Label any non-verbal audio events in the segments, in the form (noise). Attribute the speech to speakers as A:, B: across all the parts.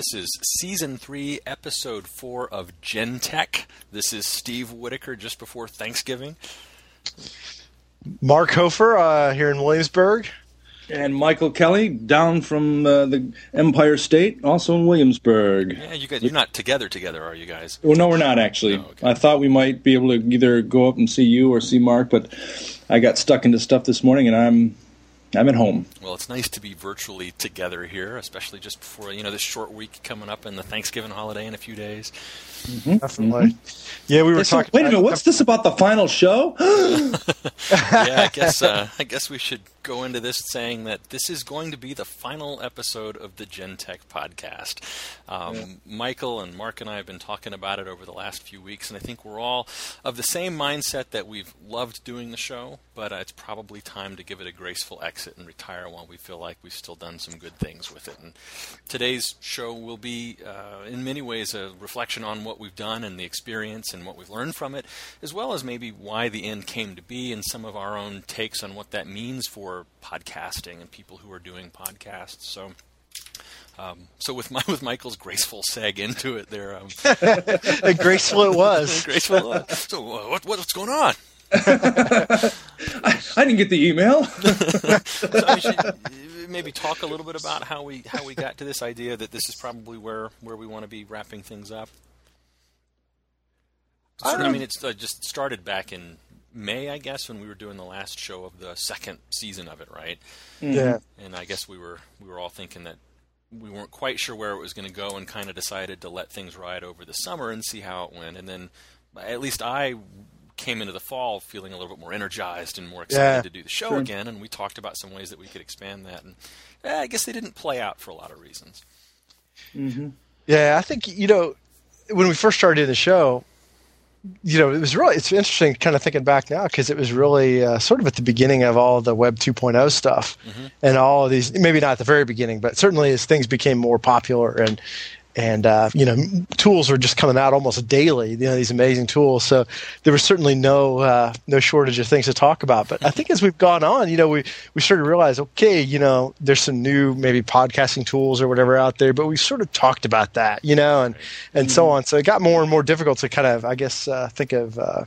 A: hello, this is season three, episode four of Gen Tech. This is Steve Whitaker just before Thanksgiving.
B: Mark Hofer uh, here in Williamsburg.
C: And Michael Kelly down from uh, the Empire State, also in Williamsburg.
A: Yeah, you guys, you're not together together, are you guys?
C: Well, no, we're not actually.
A: Oh, okay.
C: I thought we might be able to either go up and see you or see Mark, but I got stuck into stuff this morning, and I'm I'm at home.
A: Well, it's nice to be virtually together here, especially just before you know this short week coming up and the Thanksgiving holiday in a few days.
B: Definitely. Yeah, we were
C: So,
B: talking.
C: wait a minute, what's this about the final show? (gasps) (laughs)
A: yeah, I guess uh, I guess we should go into this saying that this is going to be the final episode of the Gen Tech podcast. Um, Michael and Mark and I have been talking about it over the last few weeks, and I think we're all of the same mindset that we've loved doing the show, but uh, it's probably time to give it a graceful exit and retire while we feel like we've still done some good things with it. And today's show will be, uh, in many ways, a reflection on what we've done and the experience and what we've learned from it, as well as maybe why the end came to be and some of our own takes on what that means for podcasting and people who are doing podcasts. So. Um, so with my (laughs) with Michael's graceful seg into it there, um, (laughs)
B: graceful it was. (laughs)
A: graceful. uh, so uh, what, what what's going on?
C: I didn't get the email. (laughs)
A: So I should uh, (laughs) maybe talk a little bit about how we how we got to this idea that this is probably where where we want to be wrapping things up. Sort of, I mean, it's uh, just started back in May, I guess, when we were doing the last show of the second season of it, right?
B: Yeah.
A: And I guess we were we were all thinking that we weren't quite sure where it was going to go, and kind of decided to let things ride over the summer and see how it went. And then, at least I came into the fall feeling a little bit more energized and more excited
B: Yeah,
A: to do the show again. And we talked about some ways that we could expand that. And eh, I guess they didn't play out for a lot of reasons.
B: Yeah, I think you know when we first started doing the show, you know, it was really it's interesting kind of thinking back now because it was really uh, sort of at the beginning of all the Web 2.0 stuff and all of these. Maybe not at the very beginning, but certainly as things became more popular and and uh, you know tools were just coming out almost daily. You know these amazing tools. So there was certainly no uh, no shortage of things to talk about. But I think as we've gone on, you know, we we started to realize, okay, you know, there's some new maybe podcasting tools or whatever out there, but we sort of talked about that, you know, and and so on. So it got more and more difficult to kind of, I guess, uh, think of, uh,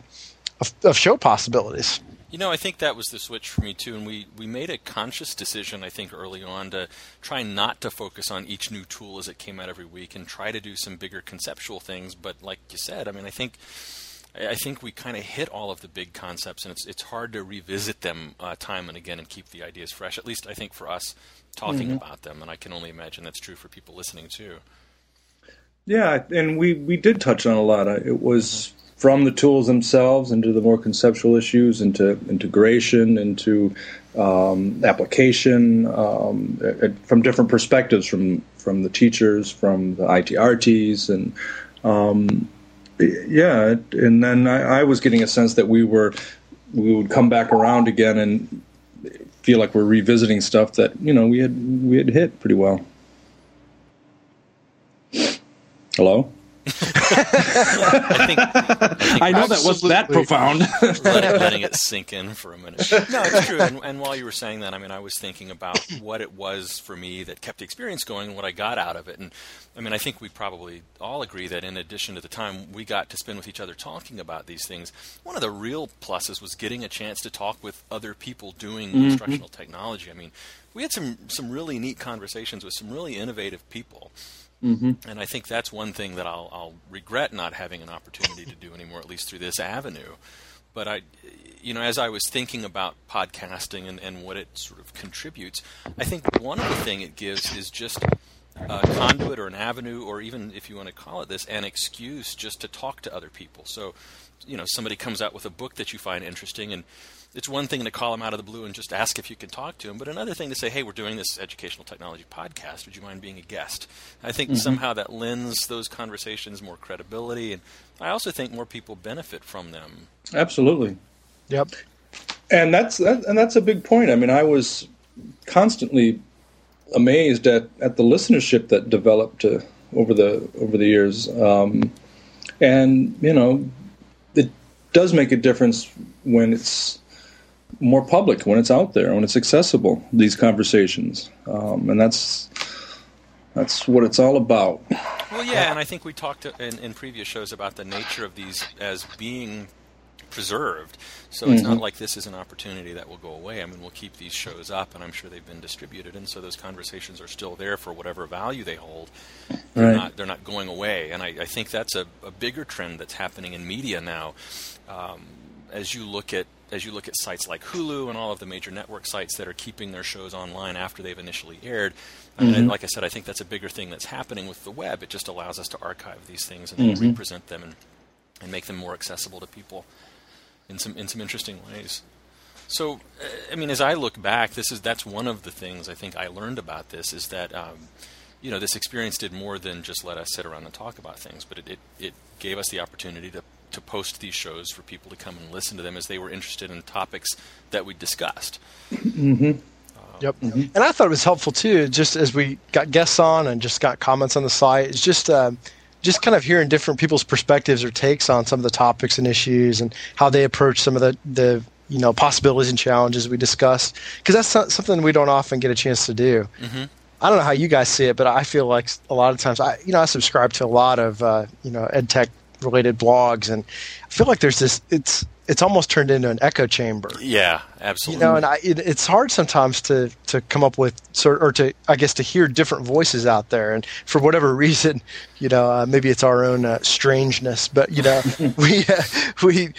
B: of of show possibilities.
A: You know, I think that was the switch for me too, and we, we made a conscious decision, I think, early on to try not to focus on each new tool as it came out every week, and try to do some bigger conceptual things. But like you said, I mean, I think I I think we kind of hit all of the big concepts, and it's it's hard to revisit them uh, time and again and keep the ideas fresh. At least I think for us talking about them, and I can only imagine that's true for people listening too.
C: Yeah, and we, we did touch on a lot. It was from the tools themselves into the more conceptual issues, into integration, into um, application, um, uh, uh, from different perspectives, from from the teachers, from the ITRTs, and um, yeah, and then I, I was getting a sense that we were we would come back around again and feel like we're revisiting stuff that you know we had we had hit pretty well. Hello.
A: I think, I, think
C: I know that wasn't that profound.
A: let, letting it sink in for a minute. No, it's true. And, and while you were saying that, I mean, I was thinking about what it was for me that kept the experience going and what I got out of it. And I mean, I think we probably all agree that in addition to the time we got to spend with each other talking about these things, one of the real pluses was getting a chance to talk with other people doing mm-hmm. instructional technology. I mean, we had some some really neat conversations with some really innovative people. Mm-hmm. And I think that's one thing that I'll, I'll regret not having an opportunity to do anymore, at least through this avenue. But I, you know, as I was thinking about podcasting and, and what it sort of contributes, I think one of the thing it gives is just a conduit or an avenue, or even if you want to call it this, an excuse just to talk to other people. So, you know, somebody comes out with a book that you find interesting, and it's one thing to call him out of the blue and just ask if you can talk to him, but another thing to say, hey, we're doing this educational technology podcast. Would you mind being a guest? I think somehow that lends those conversations more credibility, and I also think more people benefit from them.
C: Absolutely,
B: Yep.
C: and that's that, and that's a big point. I mean, I was constantly amazed at, at the listenership that developed uh, over the over the years, um, and you know, it does make a difference when it's more public, when it's out there, when it's accessible. These conversations, um, and that's That's what it's all about.
A: Well, yeah, and I think we talked in, in previous shows about the nature of these as being preserved. So it's mm-hmm. not like this is an opportunity that will go away. I mean, we'll keep these shows up, and I'm sure they've been distributed, and so those conversations are still there for whatever value they hold. They're right. not they're not going away, and I, I think that's a, a, bigger trend that's happening in media now. Um, as you look at as you look at sites like Hulu and all of the major network sites that are keeping their shows online after they've initially aired, mm-hmm. like I said, I think that's a bigger thing that's happening with the web. It just allows us to archive these things and mm-hmm. represent them and, and make them more accessible to people in some in some interesting ways. So, uh, I mean, as I look back, this is that's one of the things I think I learned about this is that um, you know this experience did more than just let us sit around and talk about things, but it, it, it gave us the opportunity to to post these shows for people to come and listen to them as they were interested in topics that we discussed.
B: Mm-hmm. Um, yep. Mm-hmm. And I thought it was helpful too, just as we got guests on and just got comments on the site. It's just uh, just kind of hearing different people's perspectives or takes on some of the topics and issues and how they approach some of the the you know possibilities and challenges we discussed because that's something we don't often get a chance to do. Mm-hmm. I don't know how you guys see it, but I feel like a lot of times I you know I subscribe to a lot of uh, you know ed tech related blogs, and I feel like there's this. It's it's almost turned into an echo chamber.
A: Yeah, absolutely.
B: You know, and I, it, it's hard sometimes to to come up with sort or to I guess to hear different voices out there, and for whatever (laughs) reason, you know, uh, maybe it's our own uh, strangeness, but you know, (laughs) we uh, we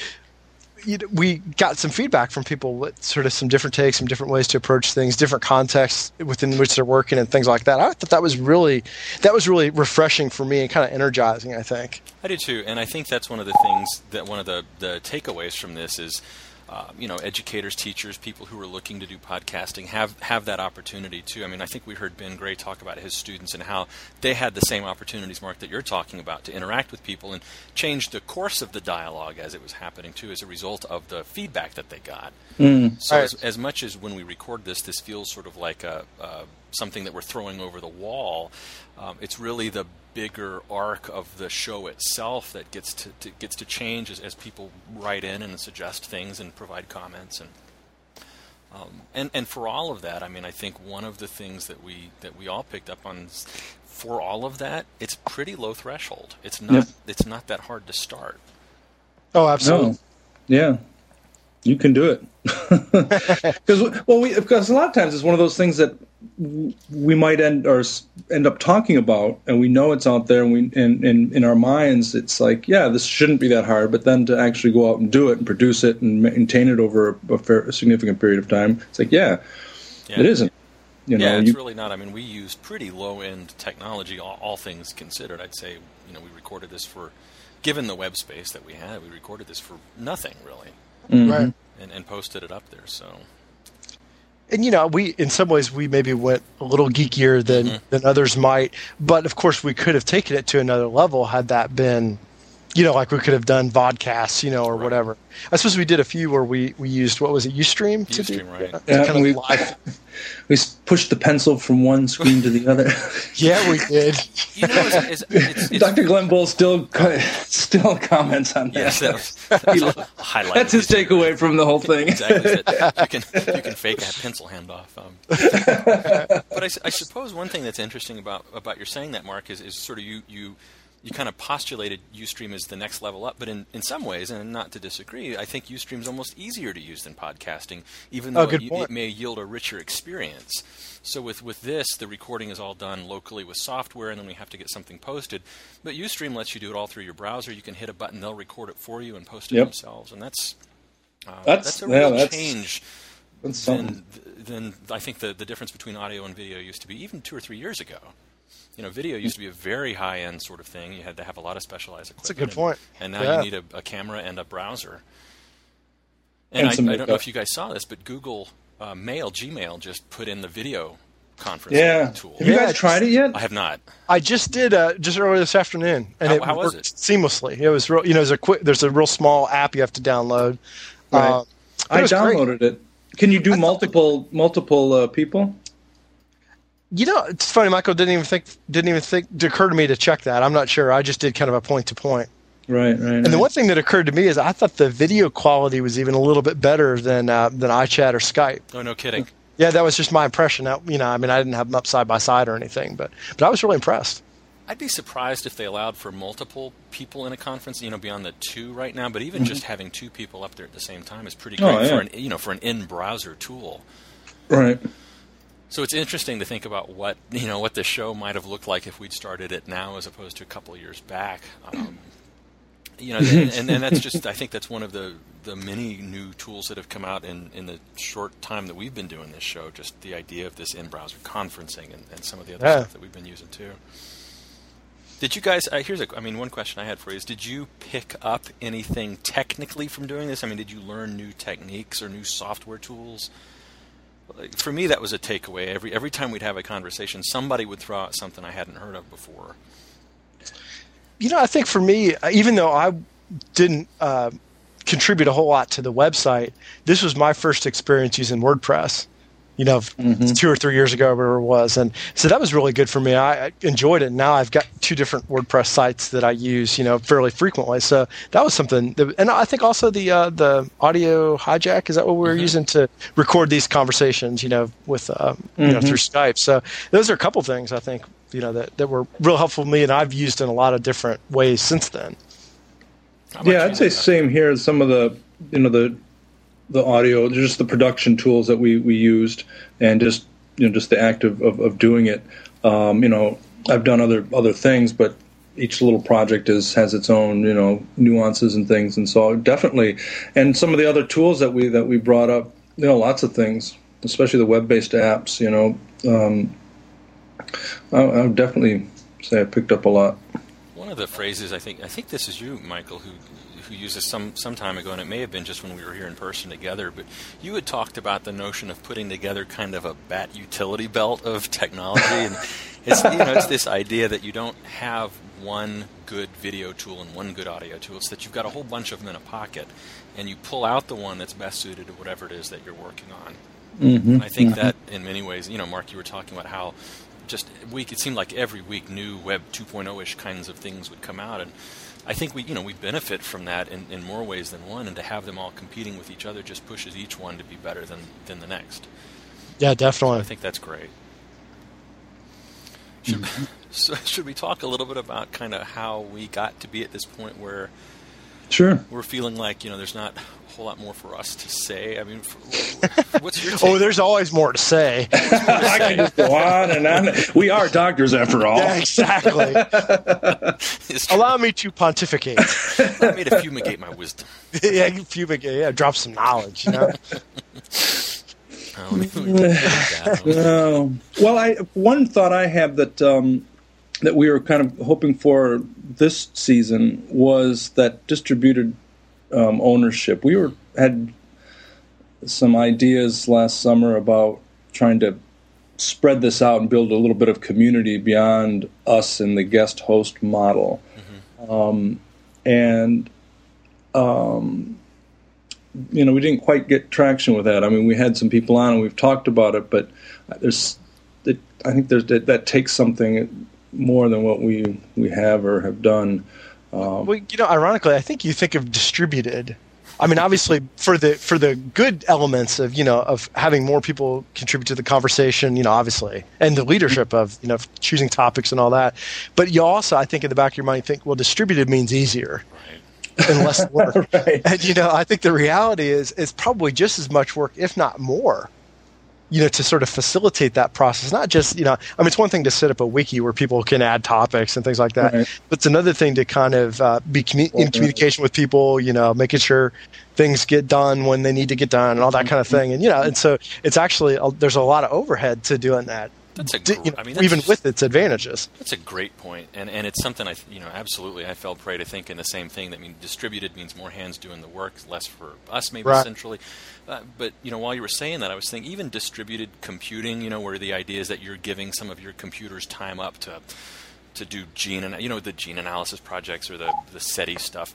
B: we got some feedback from people with sort of some different takes, some different ways to approach things, different contexts within which they're working, and things like that. I thought that was really that was really refreshing for me and kind of energizing. I think
A: I do too, and I think that's one of the things that one of the the takeaways from this is uh, you know, educators, teachers, people who are looking to do podcasting have have that opportunity too. I mean, I think we heard Ben Gray talk about his students and how they had the same opportunities, Mark, that you're talking about to interact with people and change the course of the dialogue as it was happening too, as a result of the feedback that they got. Mm. So, right. as, as, much as when we record this, this feels sort of like a, a something that we're throwing over the wall. Um, it's really the bigger arc of the show itself that gets to, to gets to change as, as, people write in and suggest things and provide comments and um, and and for all of that, I mean, I think one of the things that we that we all picked up on for all of that, it's pretty low threshold. It's not yep. it's not that hard to start.
B: Oh, absolutely.
C: No. Yeah, you can do it. (laughs) (laughs) Because well, we because a lot of times it's one of those things that we might end or end up talking about, and we know it's out there, and we in, in in our minds, it's like, yeah, this shouldn't be that hard. But then to actually go out and do it and produce it and maintain it over a, a, fair, a significant period of time, it's like, yeah, yeah. it isn't.
A: You know, yeah, it's you, really not. I mean, we use pretty low end technology, all, all, things considered. I'd say, you know, we recorded this for, given the web space that we had, we recorded this for nothing really,
B: mm-hmm. right?
A: And, and posted it up there. So
B: and you know we in some ways we maybe went a little geekier than mm-hmm. than others might but of course we could have taken it to another level had that been you know, like we could have done vodcasts, you know, or right. whatever. I suppose we did a few where we, we used what was it, UStream?
A: To Ustream, do, right?
C: Yeah, kind of we, live. (laughs) we pushed the pencil from one screen to the other. (laughs)
B: yeah, we did.
C: You know, (laughs) it's, it's, it's, Dr. Glen Bull still still comments on that.
A: Yes, that
C: was, That's his takeaway from the whole thing.
A: exactly. You can you can fake a pencil handoff. Um, but I, I suppose one thing that's interesting about about your saying that, Mark, is, is sort of you you you kind of postulated Ustream as the next level up, but in, in some ways, and not to disagree, I think Ustream is almost easier to use than podcasting, even oh, though oh, it, it, may yield a richer experience. So with, with this, the recording is all done locally with software, and then we have to get something posted. But Ustream lets you do it all through your browser. You can hit a button, they'll record it for you and post it yep. themselves, and that's uh, that's, that's a real yeah, that's, change. That's than, than I think the, the difference between audio and video used to be even two or three years ago you know, video used to be a very high end sort of thing. You had to have a lot of specialized equipment.
B: That's a good point.
A: And, and now yeah. you need a, a, camera and a browser. And, and I, I, don't know if you guys saw this, but Google uh, Mail, Gmail, just put in the video conference
C: yeah.
A: tool.
C: Have you guys tried it yet?
A: I have not.
B: I just did uh, just earlier this afternoon, and
A: how,
B: it
A: how
B: worked
A: it?
B: seamlessly. It was real. You know, there's a quick, there's a real small app you have to download.
C: Right. Uh, I downloaded great. it. Can you do multiple multiple uh, people?
B: You know, it's funny. Michael didn't even think didn't even think it occur to me to check that. I'm not sure. I just did kind of a point to point.
C: Right, right. And
B: right. the one thing that occurred to me is I thought the video quality was even a little bit better than uh, than iChat or Skype.
A: Oh, no kidding.
B: Yeah, that was just my impression. you know, I mean, I didn't have them up side by side or anything, but but I was really impressed.
A: I'd be surprised if they allowed for multiple people in a conference, you know, beyond the two right now. But even mm-hmm. just having two people up there at the same time is pretty oh, great oh, yeah. for an you know for an in-browser tool.
C: Right.
A: So it's interesting to think about what you know what the show might have looked like if we'd started it now as opposed to a couple of years back. Um, you know, and, and, and, that's just I think that's one of the the many new tools that have come out in in the short time that we've been doing this show. Just the idea of this in-browser conferencing and, and some of the other yeah. stuff that we've been using too. Did you guys? Uh, here's a. I mean, one question I had for you is: Did you pick up anything technically from doing this? I mean, did you learn new techniques or new software tools? For me, that was a takeaway. Every every time we'd have a conversation, somebody would throw out something I hadn't heard of before.
B: You know, I think for me, uh, even though I didn't uh, contribute a whole lot to the website, this was my first experience using WordPress you know, mm-hmm. two or three years ago, whatever it was. And so that was really good for me. I enjoyed it. Now I've got two different WordPress sites that I use, you know, fairly frequently. So that was something. That, and I think also the uh, the audio hijack is that what we are mm-hmm. using to record these conversations, you know, with uh, you know through mm-hmm. Skype. So those are a couple things I think you know that that were real helpful to me, and I've used in a lot of different ways since then.
C: Yeah, I'd say same here. Some of the you know the the audio, just the production tools that we, we used, and just you know just the act of, of, of doing it. Um, you know, I've done other other things, but each little project is has its own you know nuances and things, and so definitely, and some of the other tools that we that we brought up, you know, lots of things, especially the web based apps. You know, um, I, I would definitely say I picked up a lot.
A: One of the phrases I think I think this is you, Michael, who who used this some some time ago, and it may have been just when we were here in person together. But you had talked about the notion of putting together kind of a bat utility belt of technology, and (laughs) it's you know it's this idea that you don't have one good video tool and one good audio tool. It's that you've got a whole bunch of them in a pocket, and you pull out the one that's best suited to whatever it is that you're working on. Mm-hmm. I think mm-hmm. that in many ways, you know, Mark, you were talking about how just week it seemed like every week new Web 2.0 ish kinds of things would come out, and I think we, you know, we benefit from that in, in more ways than one, and to have them all competing with each other just pushes each one to be better than, than the next.
B: Yeah, definitely.
A: So I think that's great. Should, mm-hmm. (laughs) so should we talk a little bit about kind of how we got to be at this point where
C: Sure.
A: We're feeling like you know there's not a whole lot more for us to say. I mean, (laughs) what's your?
B: oh, there's always more to say. (laughs)
C: I can just go on and on. We are doctors after all.
B: Yeah, exactly. (laughs) Allow me to pontificate.
A: Allow me to fumigate my wisdom.
B: yeah, fumigate. Yeah, drop some knowledge. You know.
C: Oh, well, I one thought I have that um, that we were kind of hoping for this season was that distributed um, ownership. We were had some ideas last summer about trying to spread this out and build a little bit of community beyond us and the guest host model. Mm-hmm. Um, and um, you know, we didn't quite get traction with that. I mean, we had some people on and we've talked about it, but there's, it, I think there's that, that takes something more than what we we have or have done.
B: Um, well, you know, ironically, I think you think of distributed. I mean, obviously, for the for the good elements of you know of having more people contribute to the conversation, you know, obviously, and the leadership of you know choosing topics and all that. But you also, I think, in the back of your mind, think, well, distributed means easier. and less work. (laughs) right. And you know, I think the reality is it's probably just as much work, if not more, you know, to sort of facilitate that process. Not just, you know, I mean, it's one thing to set up a wiki where people can add topics and things like that, right. but it's another thing to kind of uh, be commu- in communication with people, you know, making sure things get done when they need to get done and all that kind of thing. And, you know, and so it's actually, a, there's a lot of overhead to doing that.
A: That's a gr-
B: you know, I mean, even with its advantages.
A: That's a great point, and and it's something I you know absolutely I fell prey to thinking the same thing. That I mean distributed means more hands doing the work, less for us maybe right. centrally. Uh, but you know, while you were saying that, I was thinking even distributed computing. You know, where the idea is that you're giving some of your computer's time up to to do gene and you know the gene analysis projects or the the SETI stuff.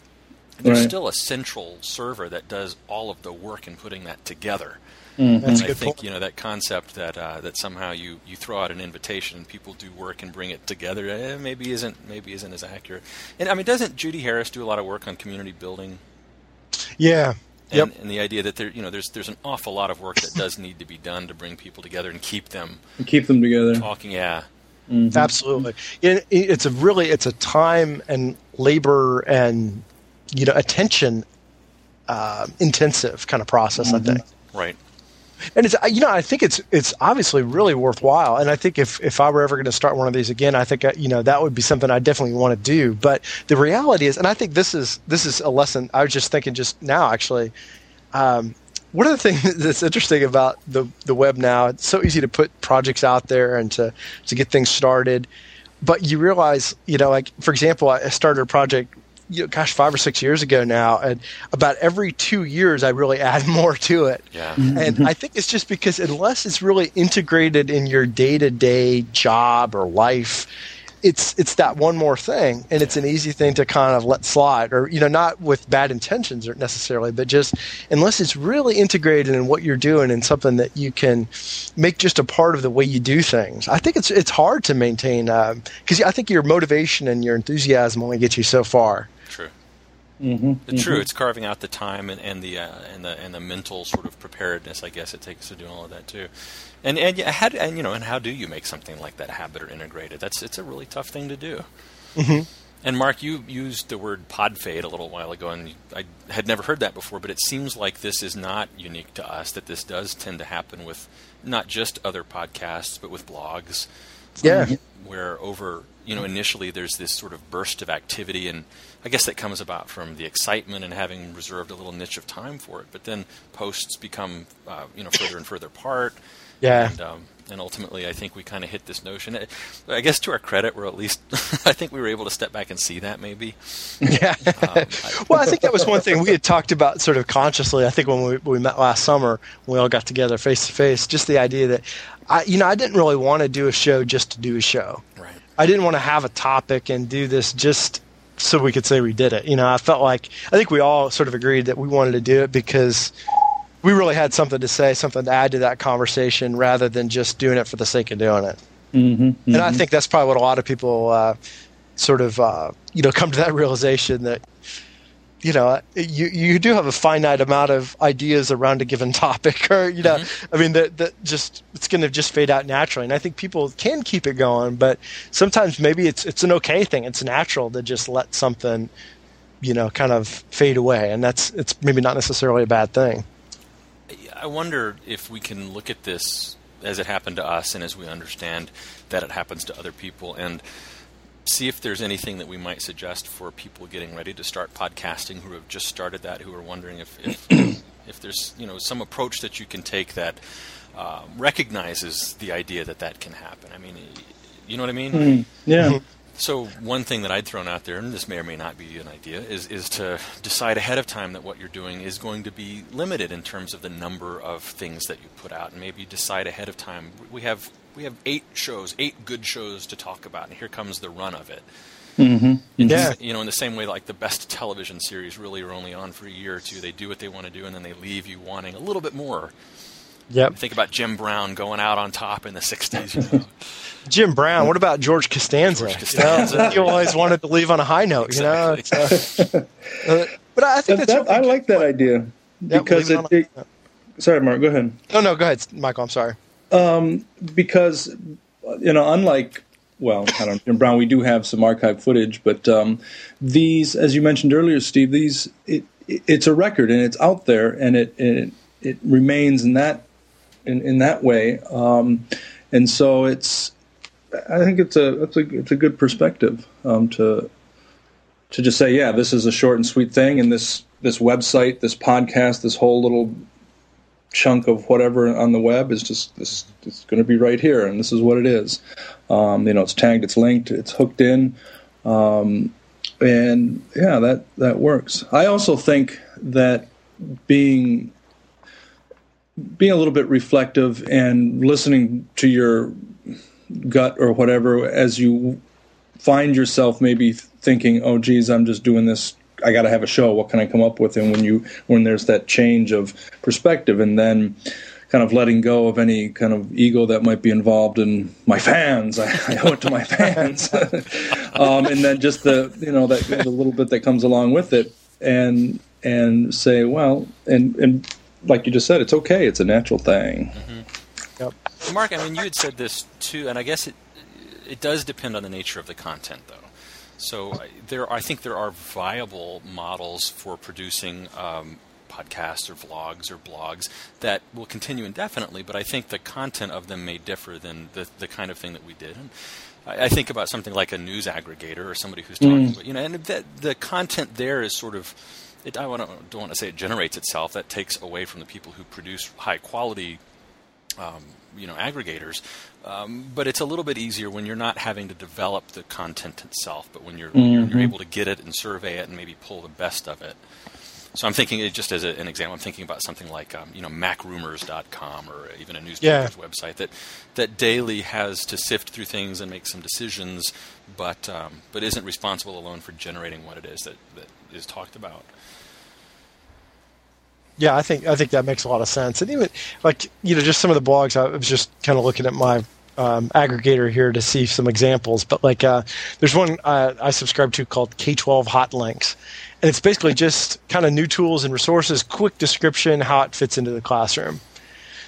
A: There's right. still a central server that does all of the work in putting that together. Mm-hmm. And I think point. you know that concept that uh, that somehow you, you throw out an invitation and people do work and bring it together eh, maybe isn't maybe isn't as accurate. And I mean, doesn't Judi Harris do a lot of work on community building?
B: Yeah,
A: And, yep. and the idea that there, you know, there's there's an awful lot of work that does need to be done to bring people together and keep them
C: and keep them together.
A: Talking, yeah,
B: mm-hmm. absolutely. It, it's a really it's a time and labor and you know attention uh, intensive kind of process. Mm-hmm. I think.
A: Right
B: and it's you know I think it's it's obviously really worthwhile, and I think if if I were ever going to start one of these again, I think uh, you know that would be something I definitely want to do. But the reality is, and I think this is this is a lesson. I was just thinking just now actually. Um, one of the things (laughs) that's interesting about the the web now, it's so easy to put projects out there and to to get things started, but you realize, you know, like for example, I started a project you know, gosh, five or six years ago now, and about every two years, I really (laughs) add more to it.
A: Yeah.
B: and I think it's just because unless it's really integrated in your day to day job or life, it's it's that one more thing, and it's an easy thing to kind of let slide, or you know, not with bad intentions or necessarily, but just unless it's really integrated in what you're doing and something that you can make just a part of the way you do things. I think it's it's hard to maintain because um, I think your motivation and your enthusiasm only get you so far.
A: True.
C: Mm-hmm,
A: mm-hmm. True. It's carving out the time and, and the uh, and the and the mental sort of preparedness. I guess it takes to do all of that too. And and how do, and you know and how do you make something like that habit or integrated? That's it's a really tough thing to do.
B: Mm-hmm.
A: And Mark, you used the word pod fade a little while ago, and I had never heard that before. But it seems like this is not unique to us. That this does tend to happen with not just other podcasts, but with blogs.
B: Yeah,
A: where over you know initially there's this sort of burst of activity and I guess that comes about from the excitement and having reserved a little niche of time for it. But then posts become, uh, you know, further and further apart.
B: Yeah.
A: And, um, and ultimately, I think we kind of hit this notion. I guess to our credit, we're at least, (laughs) I think we were able to step back and see that maybe. (laughs)
B: Yeah. Um, I, well, I think that was one thing we had talked about sort of consciously. I think when we, we met last summer, when we all got together face to face, just the idea that, I, you know, I didn't really want to do a show just to do a show.
A: Right.
B: I didn't want to have a topic and do this just so we could say we did it. You know, I felt like I think we all sort of agreed that we wanted to do it because we really had something to say, something to add to that conversation, rather than just doing it for the sake of doing it.
C: Mm-hmm, mm-hmm.
B: And I think that's probably what a lot of people uh, sort of uh, you know come to that (laughs) realization that you know you you do have a finite amount of ideas around a given (laughs) topic or you know mm-hmm. i mean that that just it's going to just fade out naturally. And i think people can keep it going but sometimes maybe it's it's an okay thing. It's natural to just let something you know kind of fade away. And that's it's maybe not necessarily a bad thing.
A: I wonder if we can look at this as it happened to us and as we understand that it happens to other people. And see if there's anything that we might suggest for people getting ready to start podcasting who have just started that, who are wondering if if, (clears throat) if there's you know some approach that you can take that uh, recognizes the idea that that can happen. I mean, you know what I mean?
C: Mm, yeah. (laughs)
A: So one thing that I'd thrown out there, and this may or may not be an idea, is is to decide ahead of time that what you're doing is going to be limited in terms of the number of things that you put out, and maybe decide ahead of time. We have we have eight shows, eight good shows to talk about, and here comes the run of it.
C: Mm-hmm.
B: Yeah.
A: You know, in the same way, like the best television series really are only on for a year or two. They do what they want to do, and then they leave you wanting a little bit more.
B: Yep.
A: Think about Jim Brown going out on top in the '60s. You know? (laughs)
B: Jim Brown. What about George Costanza?
A: George Costanza.
B: You know, he (laughs) always wanted to leave on a high note.
A: Exactly.
B: You know. Uh, but I think that's.
C: That, I like that idea because it, it, Sorry, Mark. Go ahead.
B: No, no. Go ahead, Michael. I'm sorry.
C: Um, because you know, unlike well, I don't Jim Brown, we do have some archive footage, but um, these, as you mentioned earlier, Steve, these it, it, it's a record and it's out there and it it, it remains in that in, in that way, um, and so it's I think it's a it's a it's a good perspective um, to to just say, yeah, this is a short and sweet thing, and this this website, this podcast, this whole little chunk of whatever on the web is just this it's going to be right here and this is what it is. Um, you know it's tagged it's linked it's hooked in. Um, and yeah that that works. I also think that being being a little bit reflective and listening to your gut or whatever as you find yourself maybe thinking oh geez i'm just doing this I got to have a show. What can I come up with? And when you when there's that change of perspective, and then kind of letting go of any kind of ego that might be involved in my fans. I, (laughs) I owe it to my fans, (laughs) um, and then just the you know that the little bit that comes along with it, and and say, well, and and like you just said, it's okay. It's a natural thing.
A: Mm-hmm. Yep. Mark, I mean, you had said this too, and I guess it it does depend on the nature of the content, though. So there, I think there are viable models for producing um, podcasts or vlogs or blogs that will continue indefinitely, but I think the content of them may differ than the the kind of thing that we did. And I, I think about something like a news aggregator or somebody who's talking, mm. you know, and the, the content there is sort of it, I don't, don't want to say it generates itself. That takes away from the people who produce high quality, um, you know, aggregators. Um, but it's a little bit easier when you're not having to develop the content itself, but when you're, mm-hmm. you're, you're able to get it and survey it and maybe pull the best of it. So I'm thinking, just as a, an example, I'm thinking about something like um, you know MacRumors.com or even a newspaper's yeah. website that that daily has to sift through things and make some decisions, but um, but isn't responsible alone for generating what it is that, that is talked about.
B: Yeah, I think I think that makes a lot of sense. And even like you know, just some of the blogs. I was just kind of looking at my um, aggregator here to see some examples. But like, uh, there's one uh, I subscribe to called K12 Hot Links, and it's basically just kind of new tools and resources, quick description, how it fits into the classroom.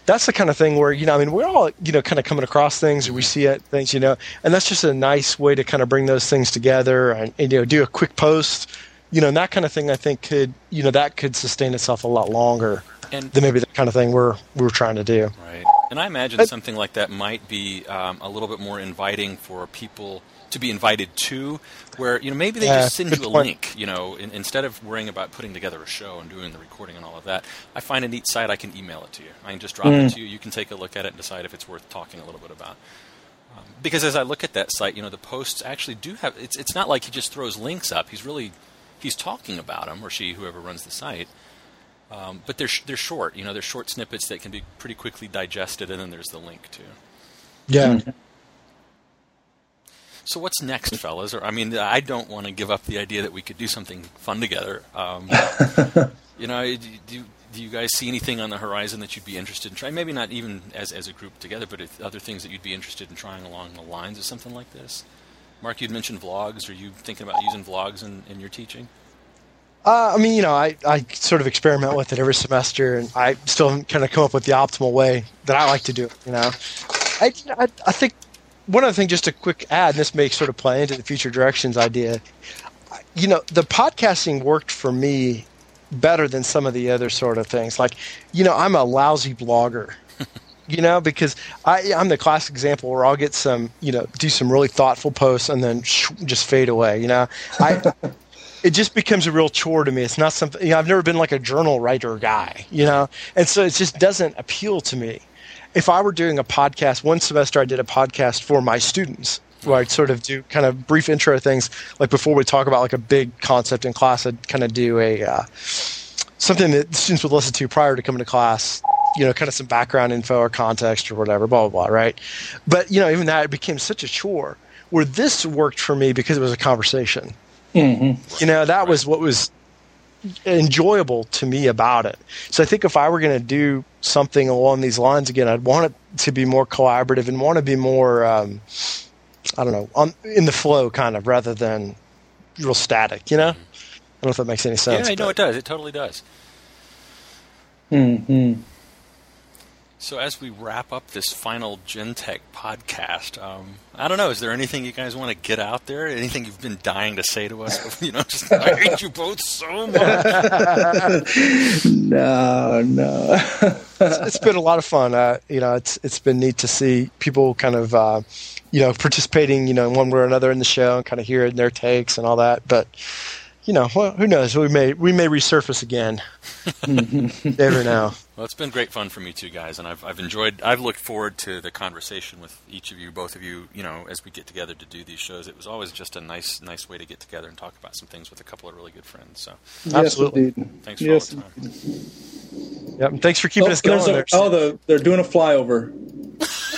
B: That's the kind of thing where you know, I mean, we're all you know, kind of coming across things, or we see it, things, you know, and that's just a nice way to kind of bring those things together and, and you know, do a quick post you know, and that kind of thing, I think could, you know, that could sustain itself a lot longer and, than maybe the kind of thing we're we're trying to do.
A: Right. And I imagine but, something like that might be um, a little bit more inviting for people to be invited to, where you know maybe they yeah, just send you a point. link. You know, in, instead of worrying about putting together a show and doing the recording and all of that, I find a neat site. I can email it to you. I can just drop mm. it to you. You can take a look at it and decide if it's worth talking a little bit about um, because as I look at that site, you know, the posts actually do have. It's it's not like he just throws links up. He's really he's talking about them, or she, whoever runs the site. Um, but they're sh- they're short. You know, they're short snippets that can be pretty quickly digested, and then there's the link too.
B: Yeah.
A: So what's next, fellas? Or I mean, I don't want to give up the idea that we could do something fun together. Um, (laughs) you know, do, do you guys see anything on the horizon that you'd be interested in trying? Maybe not even as as a group together, but other things that you'd be interested in trying along the lines of something like this. Mark, you'd mentioned vlogs. Are you thinking about using vlogs in, in your teaching?
B: Uh, I mean, you know, I, I sort of experiment with it every semester, and I still kind of come up with the optimal way that I like to do it. You know, I, I, I think one other thing, just a quick add, and this may sort of play into the future directions idea. You know, the podcasting worked for me better than some of the other sort of things. Like, you know, I'm a lousy blogger you know, because I, I'm the classic example where I'll get some, you know, do some really thoughtful posts and then just fade away. You know, I. (laughs) it just becomes a real chore to me. It's not something. You know, I've never been like a journal writer guy, you know, and so it just doesn't appeal to me. If I were doing a podcast, one semester I did a podcast for my students, where I'd sort of do kind of brief intro things, like before we talk about like a big concept in class, I'd kind of do a uh, something that students would listen to prior to coming to class you know, kind of some background info or context or whatever, blah, blah, blah, right? But, you know, even that, it became such a chore where this worked for me because it was a conversation. Mm-hmm. You know, that was what was enjoyable to me about it. So I think if I were going to do something along these lines again, I'd want it to be more collaborative and want to be more, um, I don't know, on, in the flow kind of rather than real static, you know? I don't know if that makes any sense.
A: Yeah, I know it does. It totally does.
C: Hmm.
A: So as we wrap up this final Gentech podcast, um, I don't know. Is there anything you guys want to get out there? Anything you've been dying to say to us? (laughs) You know, just I hate you both so much. (laughs)
C: no, no.
B: it's, it's been a lot of fun. Uh, you know, it's it's been neat to see people kind of. Uh, you know, participating, you know, in one way or another in the show and kind of hearing their takes and all that. But you know, well, who knows? We may we may resurface again. (laughs) Never know.
A: Well, it's been great fun for me too, guys, and I've I've enjoyed. I've looked forward to the conversation with each of you, both of you. You know, as we get together to do these shows, it was always just a nice nice way to get together and talk about some things with a couple of really good friends. So,
B: yes, absolutely.
A: Indeed. Thanks for yes. all the
B: time. Yep, and thanks for keeping oh, us going. A,
C: oh, the, they're doing a flyover. (laughs)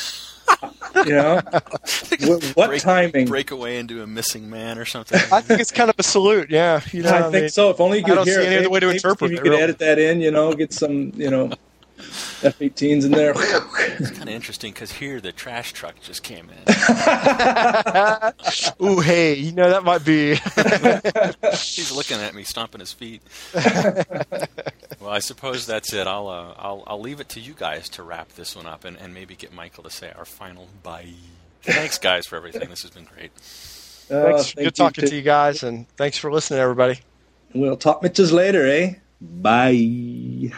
C: (laughs) you know, what,
A: break,
C: timing?
A: Break away into a missing man or something.
B: I think it's kind of a salute. Yeah,
C: you know, I, I think mean, so. If only you could hear.
B: see any other way to interpret
C: You could edit that in. You know, get some. You know. F-18s in there. (laughs)
A: It's kind of interesting because here the trash truck just came in. (laughs)
B: Ooh, hey, you know that might be.
A: He's looking at me, stomping his feet. Well, I suppose that's it. I'll, uh, I'll I'll leave it to you guys to wrap this one up and, and maybe get Michael to say our final bye. Thanks, guys, for everything. This has been great.
B: Uh, thanks. Thank Good talking to you guys, and thanks for listening, everybody.
C: We'll talk mitches later, eh? Bye.